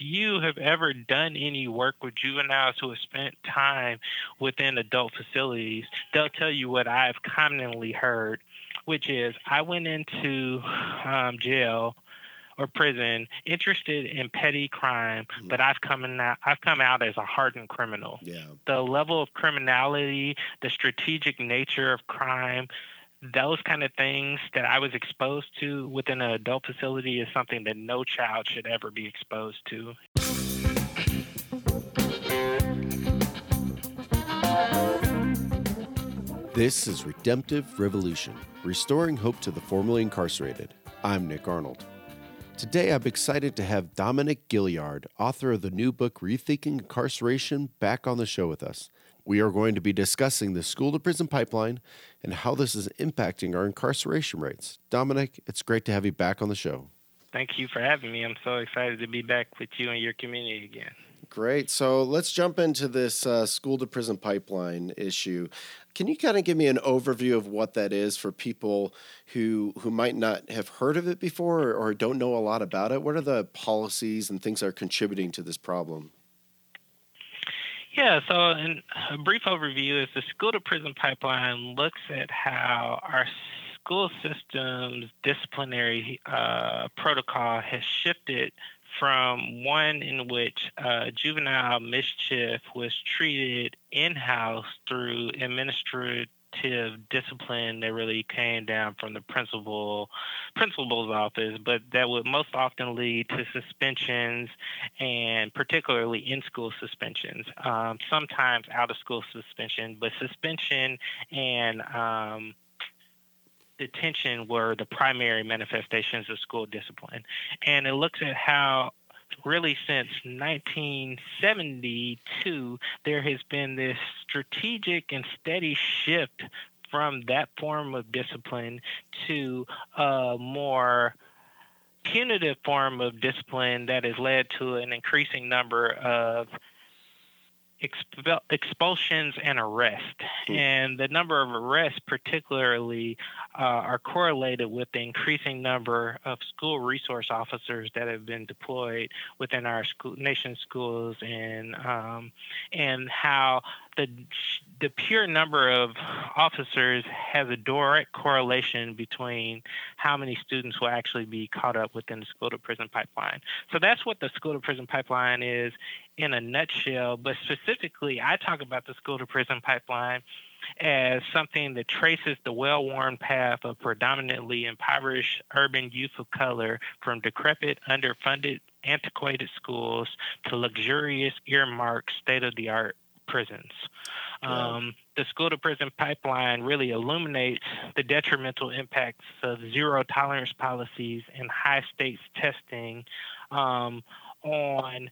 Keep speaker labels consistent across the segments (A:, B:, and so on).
A: you have ever done any work with juveniles who have spent time within adult facilities, they'll tell you what I've commonly heard, which is I went into um, jail or prison interested in petty crime, mm. but I've come out I've come out as a hardened criminal.
B: Yeah.
A: The level of criminality, the strategic nature of crime, those kind of things that I was exposed to within an adult facility is something that no child should ever be exposed to.
B: This is Redemptive Revolution, restoring hope to the formerly incarcerated. I'm Nick Arnold. Today, I'm excited to have Dominic Gilliard, author of the new book Rethinking Incarceration, back on the show with us. We are going to be discussing the school to prison pipeline and how this is impacting our incarceration rates. Dominic, it's great to have you back on the show.
A: Thank you for having me. I'm so excited to be back with you and your community again.
B: Great. So let's jump into this uh, school to prison pipeline issue. Can you kind of give me an overview of what that is for people who who might not have heard of it before or, or don't know a lot about it? What are the policies and things that are contributing to this problem?
A: Yeah, so in a brief overview is the school to prison pipeline looks at how our school system's disciplinary uh, protocol has shifted from one in which uh, juvenile mischief was treated in house through administrative discipline that really came down from the principal principal's office, but that would most often lead to suspensions and particularly in school suspensions. Um, sometimes out of school suspension, but suspension and um, detention were the primary manifestations of school discipline. And it looks at how really since 1972 there has been this strategic and steady shift from that form of discipline to a more punitive form of discipline that has led to an increasing number of expel, expulsions and arrests. Mm. And the number of arrests, particularly, uh, are correlated with the increasing number of school resource officers that have been deployed within our school, nation schools, and um, and how the the pure number of officers has a direct correlation between how many students will actually be caught up within the school to prison pipeline. So that's what the school to prison pipeline is in a nutshell. But specifically, I talk about the school to prison pipeline as something that traces the well worn path of predominantly impoverished urban youth of color from decrepit, underfunded, antiquated schools to luxurious, earmarked, state of the art prisons. Um, the school to prison pipeline really illuminates the detrimental impacts of zero tolerance policies and high stakes testing um, on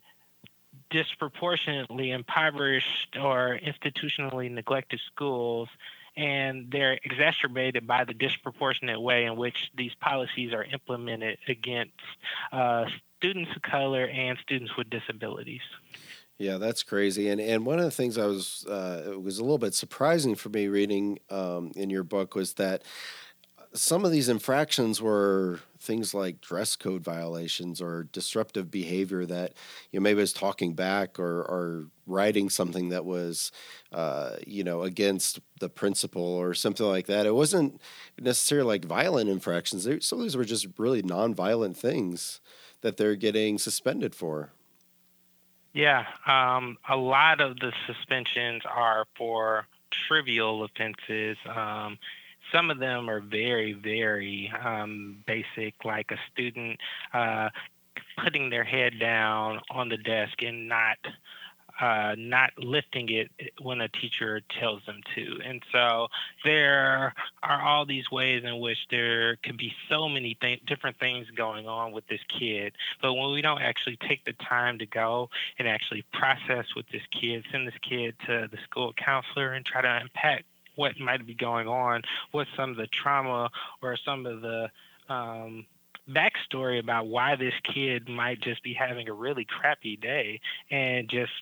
A: disproportionately impoverished or institutionally neglected schools and they're exacerbated by the disproportionate way in which these policies are implemented against uh, students of color and students with disabilities.
B: Yeah, that's crazy. And and one of the things I was uh, it was a little bit surprising for me reading um, in your book was that some of these infractions were things like dress code violations or disruptive behavior that you know maybe was talking back or or writing something that was uh, you know against the principal or something like that. It wasn't necessarily like violent infractions. Some of these were just really nonviolent things that they're getting suspended for.
A: Yeah, um, a lot of the suspensions are for trivial offenses. Um, some of them are very, very um, basic, like a student uh, putting their head down on the desk and not uh, not lifting it when a teacher tells them to. And so there are all these ways in which there can be so many th- different things going on with this kid. But when we don't actually take the time to go and actually process with this kid, send this kid to the school counselor and try to unpack what might be going on, what some of the trauma or some of the um, story about why this kid might just be having a really crappy day and just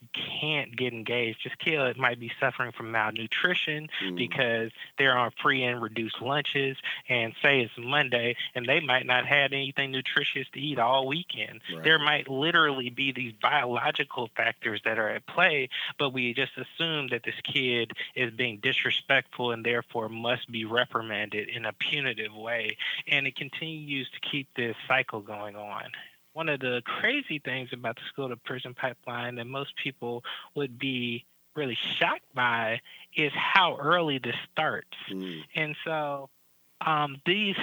A: can't get engaged. This kid might be suffering from malnutrition mm. because they're on free and reduced lunches, and say it's Monday, and they might not have anything nutritious to eat all weekend. Right. There might literally be these biological factors that are at play, but we just assume that this kid is being disrespectful and therefore must be reprimanded in a punitive way. And it continues to keep this cycle going on one of the crazy things about the school to prison pipeline that most people would be really shocked by is how early this starts. Mm. And so um, these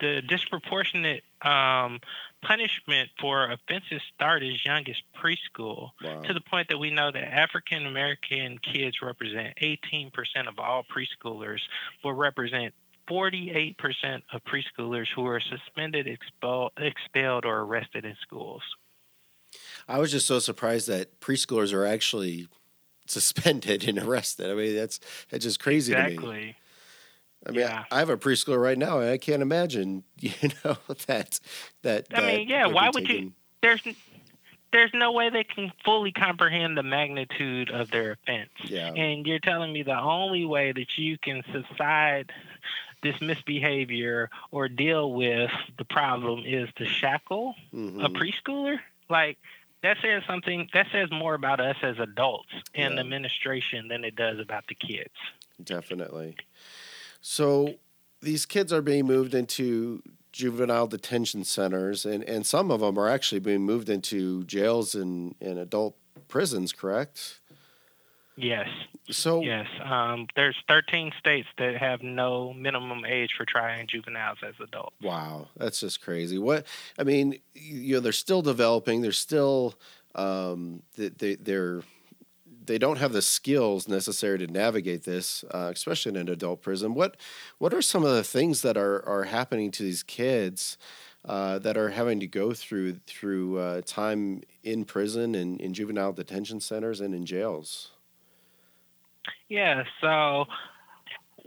A: the disproportionate um, punishment for offenses start as young as preschool wow. to the point that we know that African American kids represent 18% of all preschoolers, will represent 48% of preschoolers who are suspended, expelled, expelled, or arrested in schools.
B: I was just so surprised that preschoolers are actually suspended and arrested. I mean, that's that's just crazy exactly. to me. I mean, yeah. I have a preschooler right now, and I can't imagine, you know, that that.
A: I mean, yeah. Why would taken... you? There's there's no way they can fully comprehend the magnitude of their offense. Yeah. And you're telling me the only way that you can subside this misbehavior or deal with the problem is to shackle mm-hmm. a preschooler? Like that says something that says more about us as adults and yeah. administration than it does about the kids.
B: Definitely. So these kids are being moved into juvenile detention centers, and, and some of them are actually being moved into jails and, and adult prisons, correct?
A: Yes. So yes, um, there's 13 states that have no minimum age for trying juveniles as adults.
B: Wow, that's just crazy. What I mean, you know, they're still developing. They're still um, they, they're they don't have the skills necessary to navigate this, uh, especially in an adult prison. What what are some of the things that are are happening to these kids uh, that are having to go through through uh, time in prison and in juvenile detention centers and in jails?
A: Yeah, so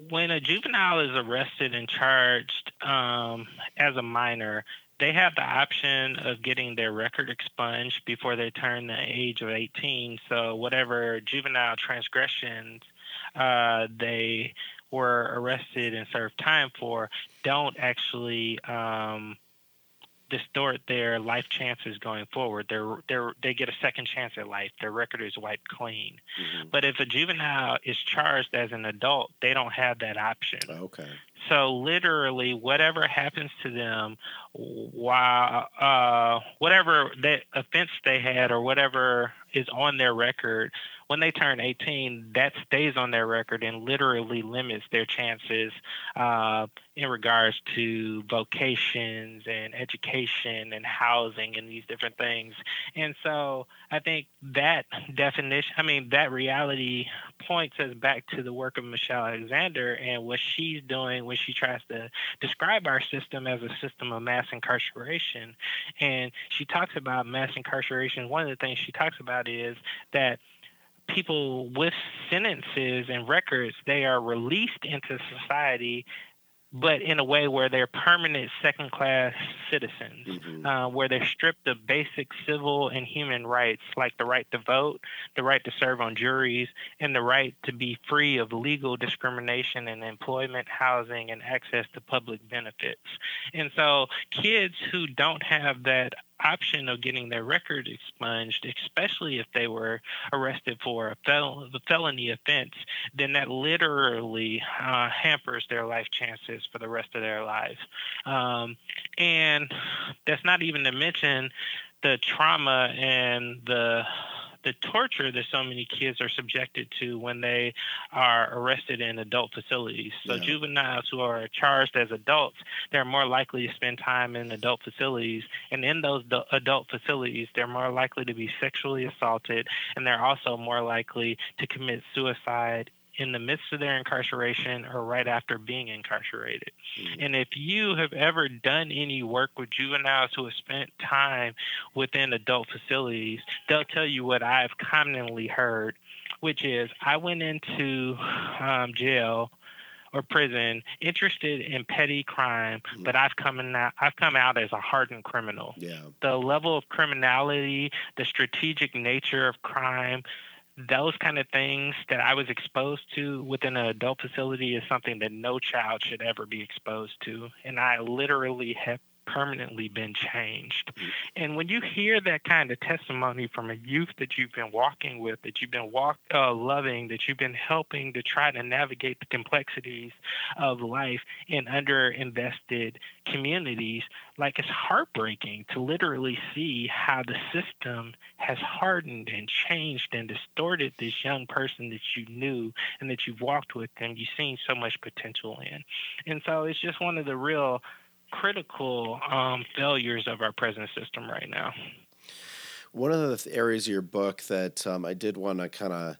A: when a juvenile is arrested and charged um, as a minor, they have the option of getting their record expunged before they turn the age of 18. So, whatever juvenile transgressions uh, they were arrested and served time for don't actually um, distort their life chances going forward. They're, they're, they get a second chance at life. Their record is wiped clean. Mm-hmm. But if a juvenile is charged as an adult, they don't have that option.
B: Okay.
A: So literally, whatever happens to them, while uh, whatever that offense they had or whatever is on their record, when they turn 18, that stays on their record and literally limits their chances uh, in regards to vocations and education and housing and these different things. And so I think that definition, I mean, that reality points us back to the work of Michelle Alexander and what she's doing when she tries to describe our system as a system of mass incarceration. And she talks about mass incarceration. One of the things she talks about is that people with sentences and records, they are released into society but in a way where they're permanent second class citizens, mm-hmm. uh, where they're stripped of basic civil and human rights like the right to vote, the right to serve on juries, and the right to be free of legal discrimination in employment, housing, and access to public benefits. And so kids who don't have that option of getting their record expunged, especially if they were arrested for a, fel- felony offense, then that literally uh, hampers their life chances for the rest of their lives. Um, and that's not even to mention the trauma and the the torture that so many kids are subjected to when they are arrested in adult facilities. So yeah. juveniles who are charged as adults, they're more likely to spend time in adult facilities, and in those adult facilities, they're more likely to be sexually assaulted, and they're also more likely to commit suicide in the midst of their incarceration or right after being incarcerated. Mm-hmm. And if you have ever done any work with juveniles who have spent time within adult facilities, they'll tell you what I've commonly heard, which is I went into um, jail or prison interested in petty crime, mm. but I've come out I've come out as a hardened criminal.
B: Yeah.
A: The level of criminality, the strategic nature of crime, those kind of things that I was exposed to within an adult facility is something that no child should ever be exposed to. And I literally have permanently been changed. Mm-hmm. And when you hear that kind of testimony from a youth that you've been walking with, that you've been walk, uh, loving, that you've been helping to try to navigate the complexities of life in underinvested communities, like it's heartbreaking to literally see how the system has hardened and changed and distorted this young person that you knew and that you've walked with and you've seen so much potential in. And so it's just one of the real critical um, failures of our present system right now.
B: One of the areas of your book that um, I did want to kind of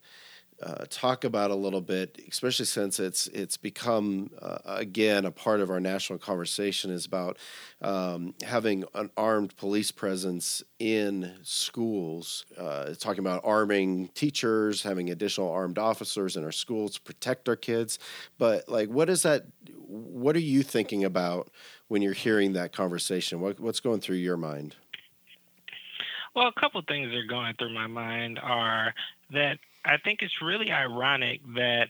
B: uh, talk about a little bit, especially since it's it's become uh, again a part of our national conversation, is about um, having an armed police presence in schools. Uh, talking about arming teachers, having additional armed officers in our schools to protect our kids. But like, what is that? What are you thinking about when you're hearing that conversation? What, what's going through your mind?
A: Well, a couple things that are going through my mind are that I think it's really ironic that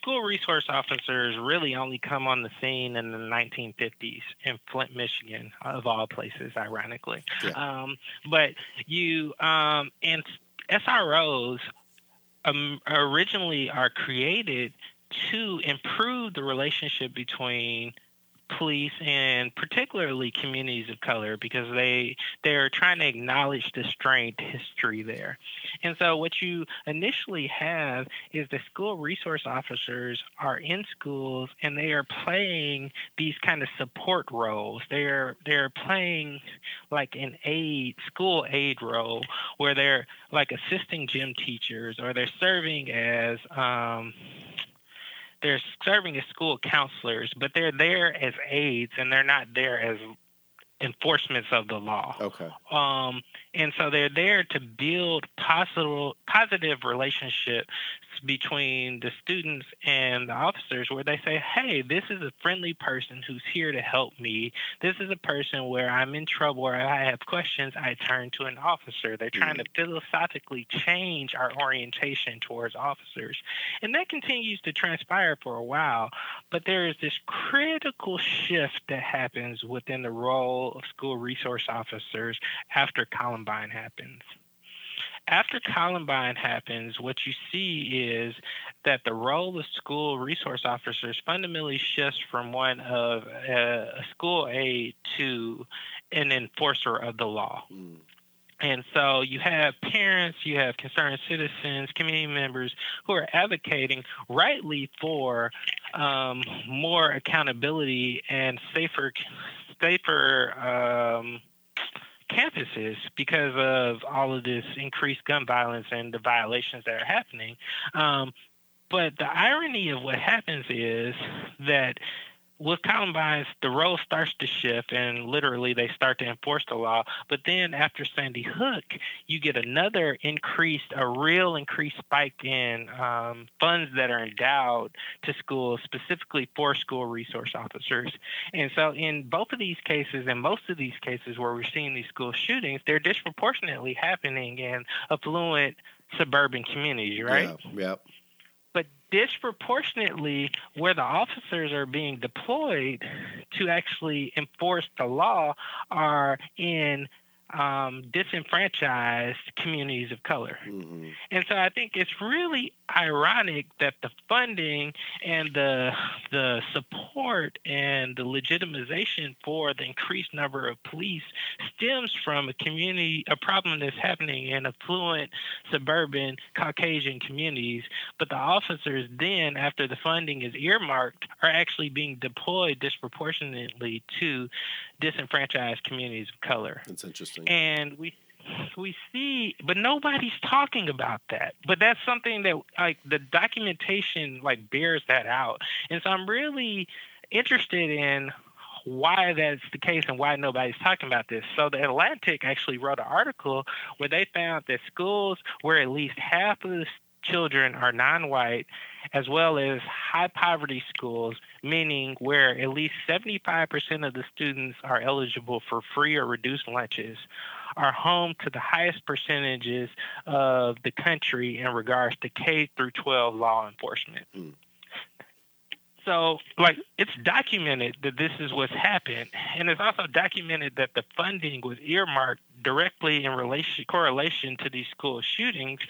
A: school resource officers really only come on the scene in the 1950s in Flint, Michigan, of all places, ironically. Yeah. Um, but you um, and SROs um, originally are created to improve the relationship between police and particularly communities of color because they they're trying to acknowledge the strained history there. And so what you initially have is the school resource officers are in schools and they are playing these kind of support roles. They're they're playing like an aid school aid role where they're like assisting gym teachers or they're serving as um, they're serving as school counselors, but they're there as aides and they're not there as enforcements of the law.
B: Okay.
A: Um, and so they're there to build positive positive relationships between the students and the officers where they say, hey, this is a friendly person who's here to help me. This is a person where I'm in trouble or I have questions, I turn to an officer. They're trying mm-hmm. to philosophically change our orientation towards officers. And that continues to transpire for a while. But there is this critical shift that happens within the role of school resource officers after Columbine happens after Columbine happens, what you see is that the role of school resource officers fundamentally shifts from one of a, school aide to an enforcer of the law. Mm. And so you have parents, you have concerned citizens, community members who are advocating rightly for um, more accountability and safer, safer um, campuses because of all of this increased gun violence and the violations that are happening. Um, but the irony of what happens is that with Columbine, the role starts to shift and literally they start to enforce the law. But then after Sandy Hook, you get another increased, a real increased spike in um, funds that are endowed to schools, specifically for school resource officers. And so, in both of these cases, and most of these cases where we're seeing these school shootings, they're disproportionately happening in affluent suburban communities, right?
B: Yeah. Yep
A: disproportionately where the officers are being deployed to actually enforce the law are in um, disenfranchised communities of color. Mm-hmm. And so I think it's really ironic that the funding and the the support and the legitimization for the increased number of police stems from a community a problem that's happening in affluent suburban Caucasian communities, but the officers then after the funding is earmarked are actually being deployed disproportionately to disenfranchised communities of color.
B: That's interesting.
A: And we we see but nobody's talking about that. But that's something that like the documentation like bears that out. And so i'm really interested in why that's the case and why nobody's talking about this. So the Atlantic actually wrote an article where they found that schools where at least half of the children are non-white, as well as high poverty schools, meaning where at least 75% of the students are eligible for free or reduced lunches, are home to the highest percentages of the country in regards to K through 12 law enforcement. Mm. So, like, it's documented that this is what's happened, and it's also documented that the funding was earmarked directly in relation correlation to these school shootings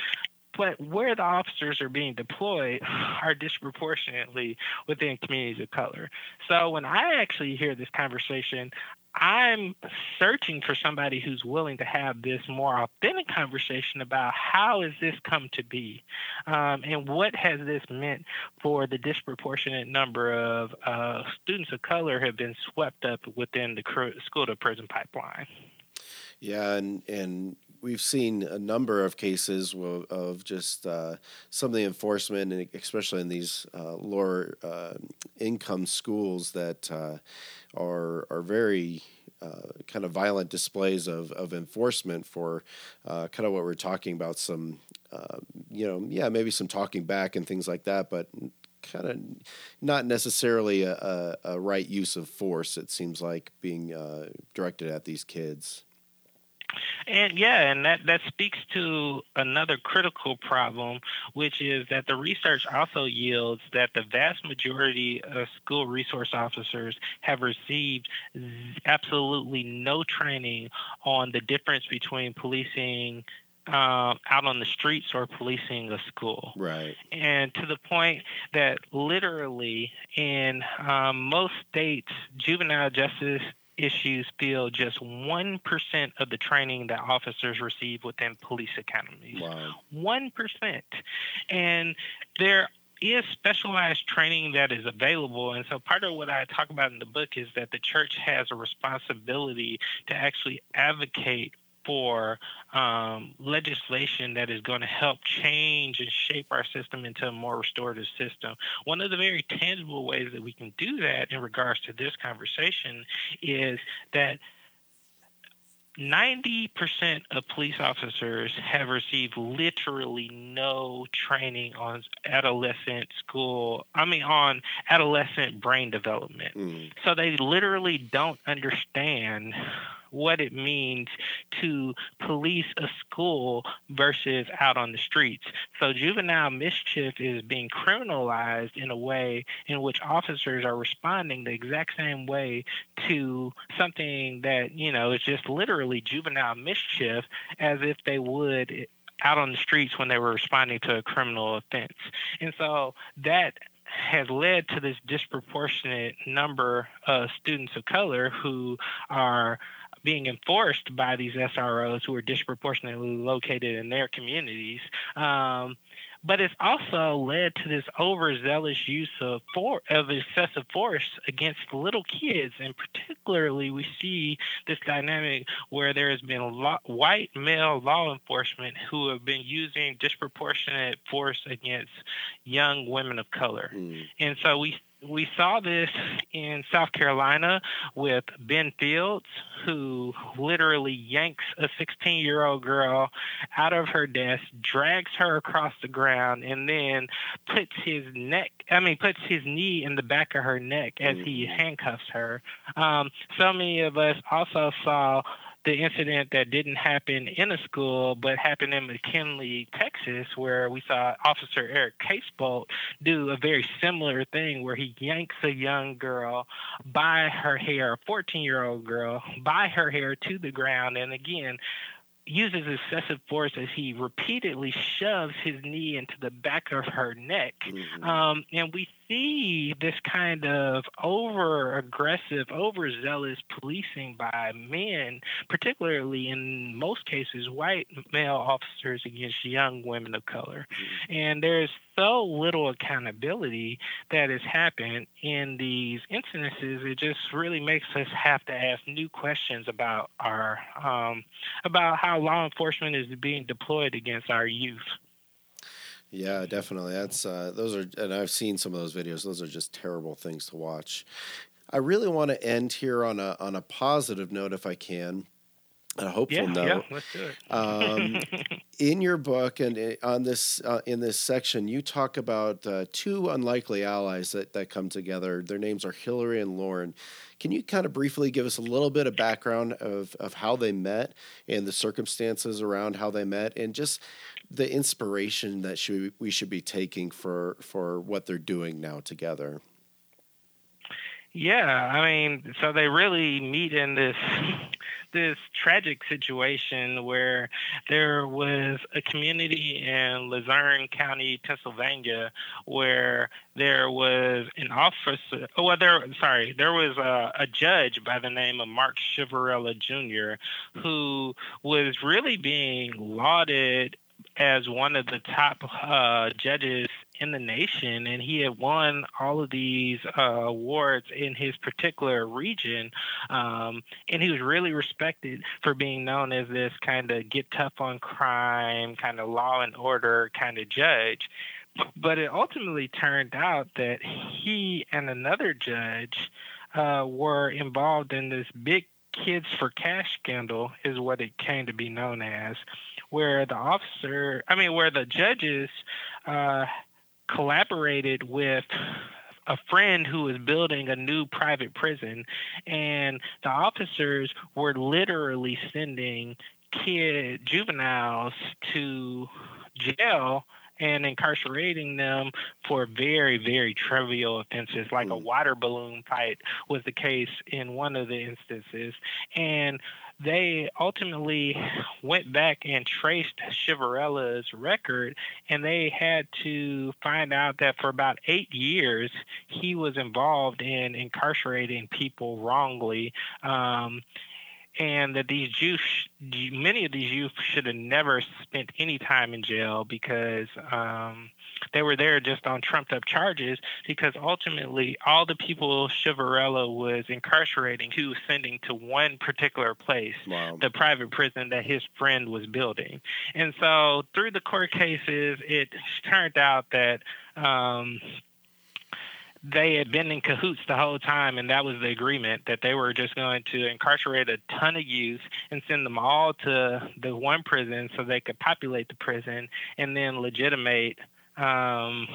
A: but where the officers are being deployed are disproportionately within communities of color. So when I actually hear this conversation, I'm searching for somebody who's willing to have this more authentic conversation about how has this come to be, um, and what has this meant for the disproportionate number of uh, students of color have been swept up within the school to prison pipeline.
B: Yeah, and and we've seen a number of cases of, just uh, some of the enforcement, and especially in these uh, lower uh, income schools that uh, are are very uh, kind of violent displays of, of enforcement for uh, kind of what we're talking about some you know yeah maybe some talking back and things like that but kind of not necessarily a, a, a, right use of force it seems like being directed at these kids
A: and yeah, and that, that speaks to another critical problem, which is that the research also yields that the vast majority of school resource officers have received absolutely no training on the difference between policing um, out on the streets or policing a school.
B: Right.
A: And to the point that literally in um, most states, juvenile justice issues fill just 1% of the training that officers receive within police academies.
B: Wow.
A: 1%. And there is specialized training that is available. And so part of what I talk about in the book is that the church has a responsibility to actually advocate for um, legislation that is going to help change and shape our system into a more restorative system. One of the very tangible ways that we can do that in regards to this conversation is that 90% of police officers have received literally no training on adolescent school, I mean, on adolescent brain development. Mm. So they literally don't understand what it means to police a school versus out on the streets. So juvenile mischief is being criminalized in a way in which officers are responding the exact same way to something that, you know, is just literally juvenile mischief as if they would out on the streets when they were responding to a criminal offense. And so that has led to this disproportionate number of students of color who are being enforced by these SROs who are disproportionately located in their communities. Um, but it's also led to this overzealous use of for, of excessive force against little kids, and particularly we see this dynamic where there has been white male law enforcement who have been using disproportionate force against young women of color, mm. and so we we saw this in South Carolina with Ben Fields, who literally yanks a 16 year old girl out of her desk, drags her across the ground, and then puts his neck, I mean, puts his knee in the back of her neck as he mm-hmm. handcuffs her. Um, so many of us also saw the incident that didn't happen in a school but happened in McKinney, Texas, where we saw Officer Eric Casebolt do a very similar thing where he yanks a young girl by her hair, a 14 year old girl, by her hair to the ground. And again, uses excessive force as he repeatedly shoves his knee into the back of her neck. Mm-hmm. Um, and we see this kind of over aggressive, overzealous policing by men, particularly in most cases, white male officers against young women of color. Mm-hmm. And there's so little accountability that has happened in these incidences. It just really makes us have to ask new questions about our um, about how law enforcement is being deployed against our youth.
B: Yeah, definitely. That's uh, those are, and I've seen some of those videos. Those are just terrible things to watch. I really want to end here on a on a positive note, if I can. a hopeful
A: yeah,
B: note.
A: Yeah, let's do it. um,
B: in your book and uh, on this uh, in this section, you talk about uh, two unlikely allies that, that come together. Their names are Hillary and Lauren. Can you kind of briefly give us a little bit of background of, of how they met and the circumstances around how they met and just the inspiration that should, we should be taking for for what they're doing now together?
A: Yeah, I mean, so they really meet in this this tragic situation where there was a community in Luzerne County, Pennsylvania, where there was an officer. Oh, well, there. Sorry, there was a, a judge by the name of Mark Ciavarella Jr. who was really being lauded as one of the top uh, judges in the nation, and he had won all of these uh, awards in his particular region. Um, and he was really respected for being known as this kind of get tough on crime, kind of law and order kind of judge. But it ultimately turned out that he and another judge uh, were involved in this big kids for cash scandal, is what it came to be known as, where the officer, I mean, where the judges uh, collaborated with a friend who was building a new private prison, and the officers were literally sending kid juveniles to jail and incarcerating them for very, very trivial offenses, like a hmm. water balloon fight was the case in one of the instances. And they ultimately went back and traced Ciavarella's record, and they had to find out that for about eight years he was involved in incarcerating people wrongly. Um, and that these youth, many of these youth, should have never spent any time in jail because um, they were there just on trumped up charges. Because ultimately, all the people Ciavarella was incarcerating, he was sending to one particular place, wow. the private prison that his friend was building. And so, through the court cases, it turned out that. Um, they had been in cahoots the whole time, and that was the agreement that they were just going to incarcerate a ton of youth and send them all to the one prison so they could populate the prison and then legitimate um,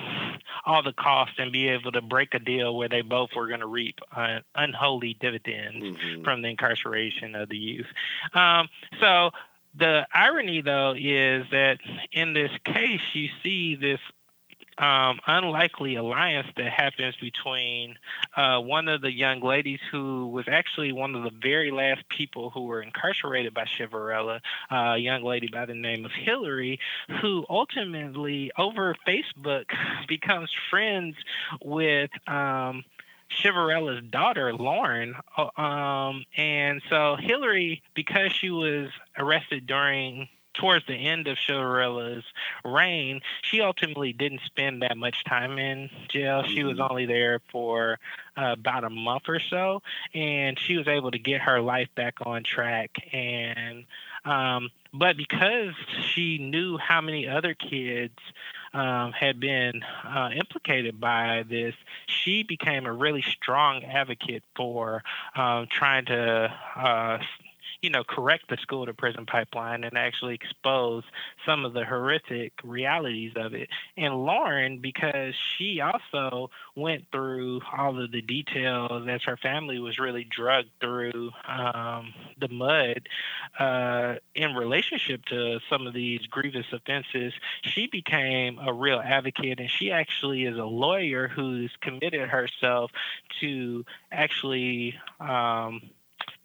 A: all the costs and be able to break a deal where they both were going to reap uh, unholy dividends mm-hmm. from the incarceration of the youth. Um, so the irony, though, is that in this case, you see this um, unlikely alliance that happens between uh, one of the young ladies who was actually one of the very last people who were incarcerated by Ciavarella, uh, a young lady by the name of Hillary, who ultimately over Facebook becomes friends with. Um, Ciavarella's daughter, Lauren. Uh, um, and so Hillary, because she was arrested during towards the end of Ciavarella's reign, she ultimately didn't spend that much time in jail. She was mm-hmm. only there for uh, about a month or so, and she was able to get her life back on track. And um, but because she knew how many other kids um, had been uh, implicated by this, she became a really strong advocate for um, trying to uh, you know, correct the school to prison pipeline and actually expose some of the horrific realities of it. And Lauren, because she also went through all of the details as her family was really drugged through um, the mud uh, in relationship to some of these grievous offenses, she became a real advocate. And she actually is a lawyer who's committed herself to actually. Um,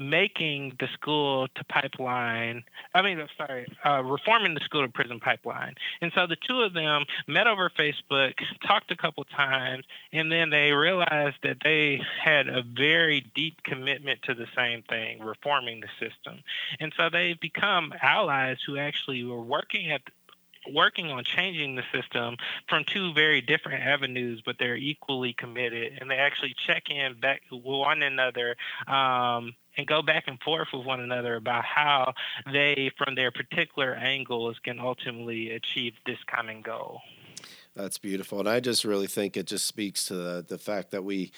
A: making the school to pipeline. I mean, sorry, uh, reforming the school to prison pipeline. And so the two of them met over Facebook, talked a couple times, and then they realized that they had a very deep commitment to the same thing, reforming the system. And so they've become allies who actually were working at working on changing the system from two very different avenues, but they're equally committed, and they actually check in back one another um, and go back and forth with one another about how they, from their particular angles, can ultimately achieve this common goal.
B: That's beautiful, and I just really think it just speaks to the, the fact that we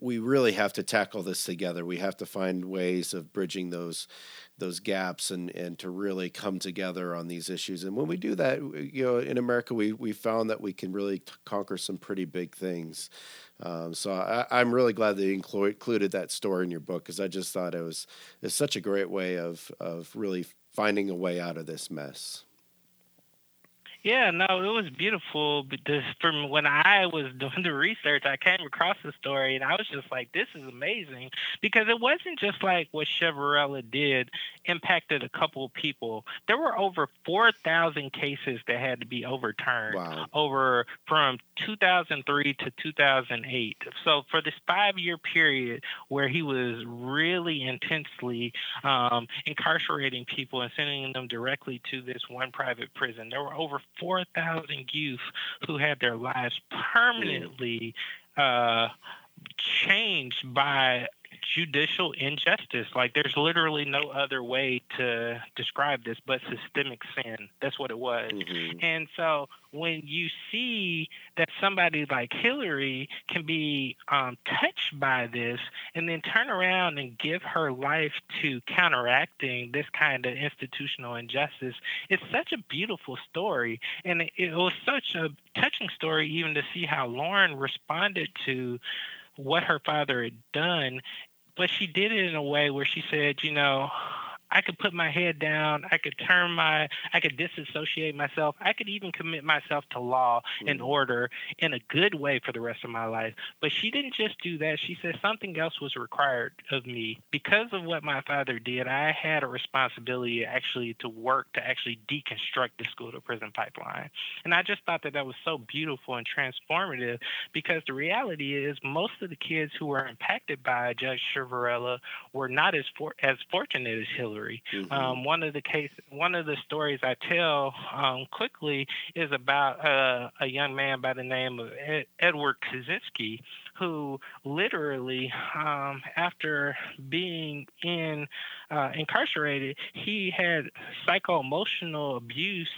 B: we really have to tackle this together. We have to find ways of bridging those those gaps and and to really come together on these issues. And when we do that, you know, in America, we we found that we can really conquer some pretty big things. Um, so I, am really glad that you included that story in your book because I just thought it was it's such a great way of of really finding a way out of this mess.
A: Yeah, no, it was beautiful. Because from when I was doing the research, I came across the story and I was just like, this is amazing. Because it wasn't just like what Ciavarella did impacted a couple of people. There were over 4,000 cases that had to be overturned wow. over from 2003 to 2008. So for this five year period where he was really intensely um, incarcerating people and sending them directly to this one private prison, there were over 4,000 youth who had their lives permanently uh, changed by judicial injustice. Like there's literally no other way to describe this but systemic sin. That's what it was. Mm-hmm. And so when you see that somebody like Hillary can be um, touched by this and then turn around and give her life to counteracting this kind of institutional injustice, it's such a beautiful story. And it, it was such a touching story even to see how Lauren responded to what her father had done but she did it in a way where she said, you know, I could put my head down. I could turn my, I could disassociate myself. I could even commit myself to law mm-hmm. and order in a good way for the rest of my life. But she didn't just do that. She said something else was required of me. Because of what my father did, I had a responsibility actually to work to actually deconstruct the school to prison pipeline. And I just thought that that was so beautiful and transformative because the reality is most of the kids who were impacted by Judge Ciavarella were not as for, as fortunate as Hillary Mm-hmm. Um, one of the case, one of the stories I tell um, quickly is about uh, a young man by the name of Ed- Edward Kaczynski, who literally, um, after being in uh, incarcerated, he had psycho emotional abuse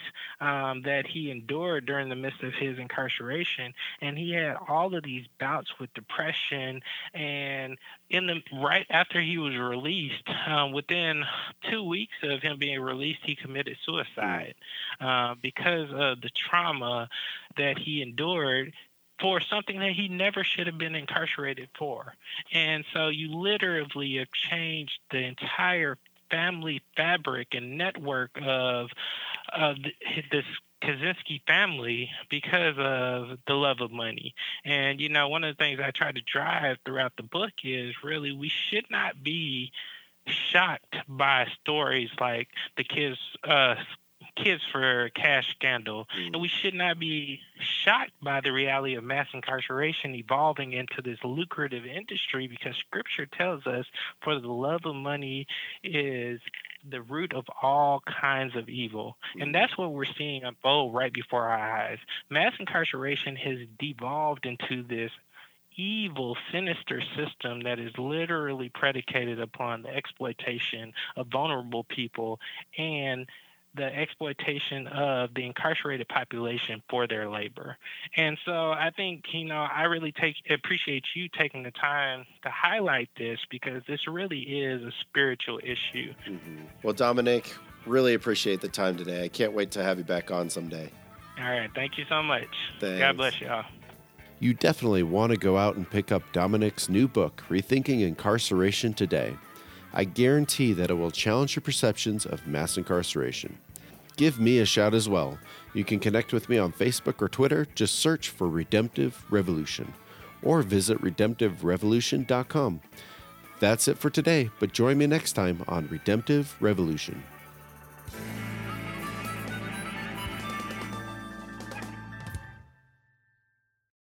A: um, that he endured during the midst of his incarceration, and he had all of these bouts with depression. And in the right after he was released, um, within two weeks of him being released, he committed suicide uh, because of the trauma that he endured for something that he never should have been incarcerated for. And so you literally have changed the entire family fabric and network of, of this Kaczynski family because of the love of money. And, you know, one of the things I try to drive throughout the book is really we should not be shocked by stories like the kids uh, kids for cash scandal. Mm. And we should not be shocked by the reality of mass incarceration evolving into this lucrative industry because scripture tells us for the love of money is the root of all kinds of evil. And that's what we're seeing unfold right before our eyes. Mass incarceration has devolved into this evil, sinister system that is literally predicated upon the exploitation of vulnerable people and the exploitation of the incarcerated population for their labor. And so I think, you know, I really take appreciate you taking the time to highlight this because this really is a spiritual issue.
B: Mm-hmm. Well, Dominic, really appreciate the time today. I can't wait to have you back on someday.
A: All right. Thank you so much. Thanks. God bless y'all.
C: You definitely want to go out and pick up Dominic's new book, Rethinking Incarceration Today. I guarantee that it will challenge your perceptions of mass incarceration give me a shout as well. You can connect with me on Facebook or Twitter. Just search for Redemptive Revolution or visit redemptiverevolution.com. That's it for today, but join me next time on Redemptive Revolution.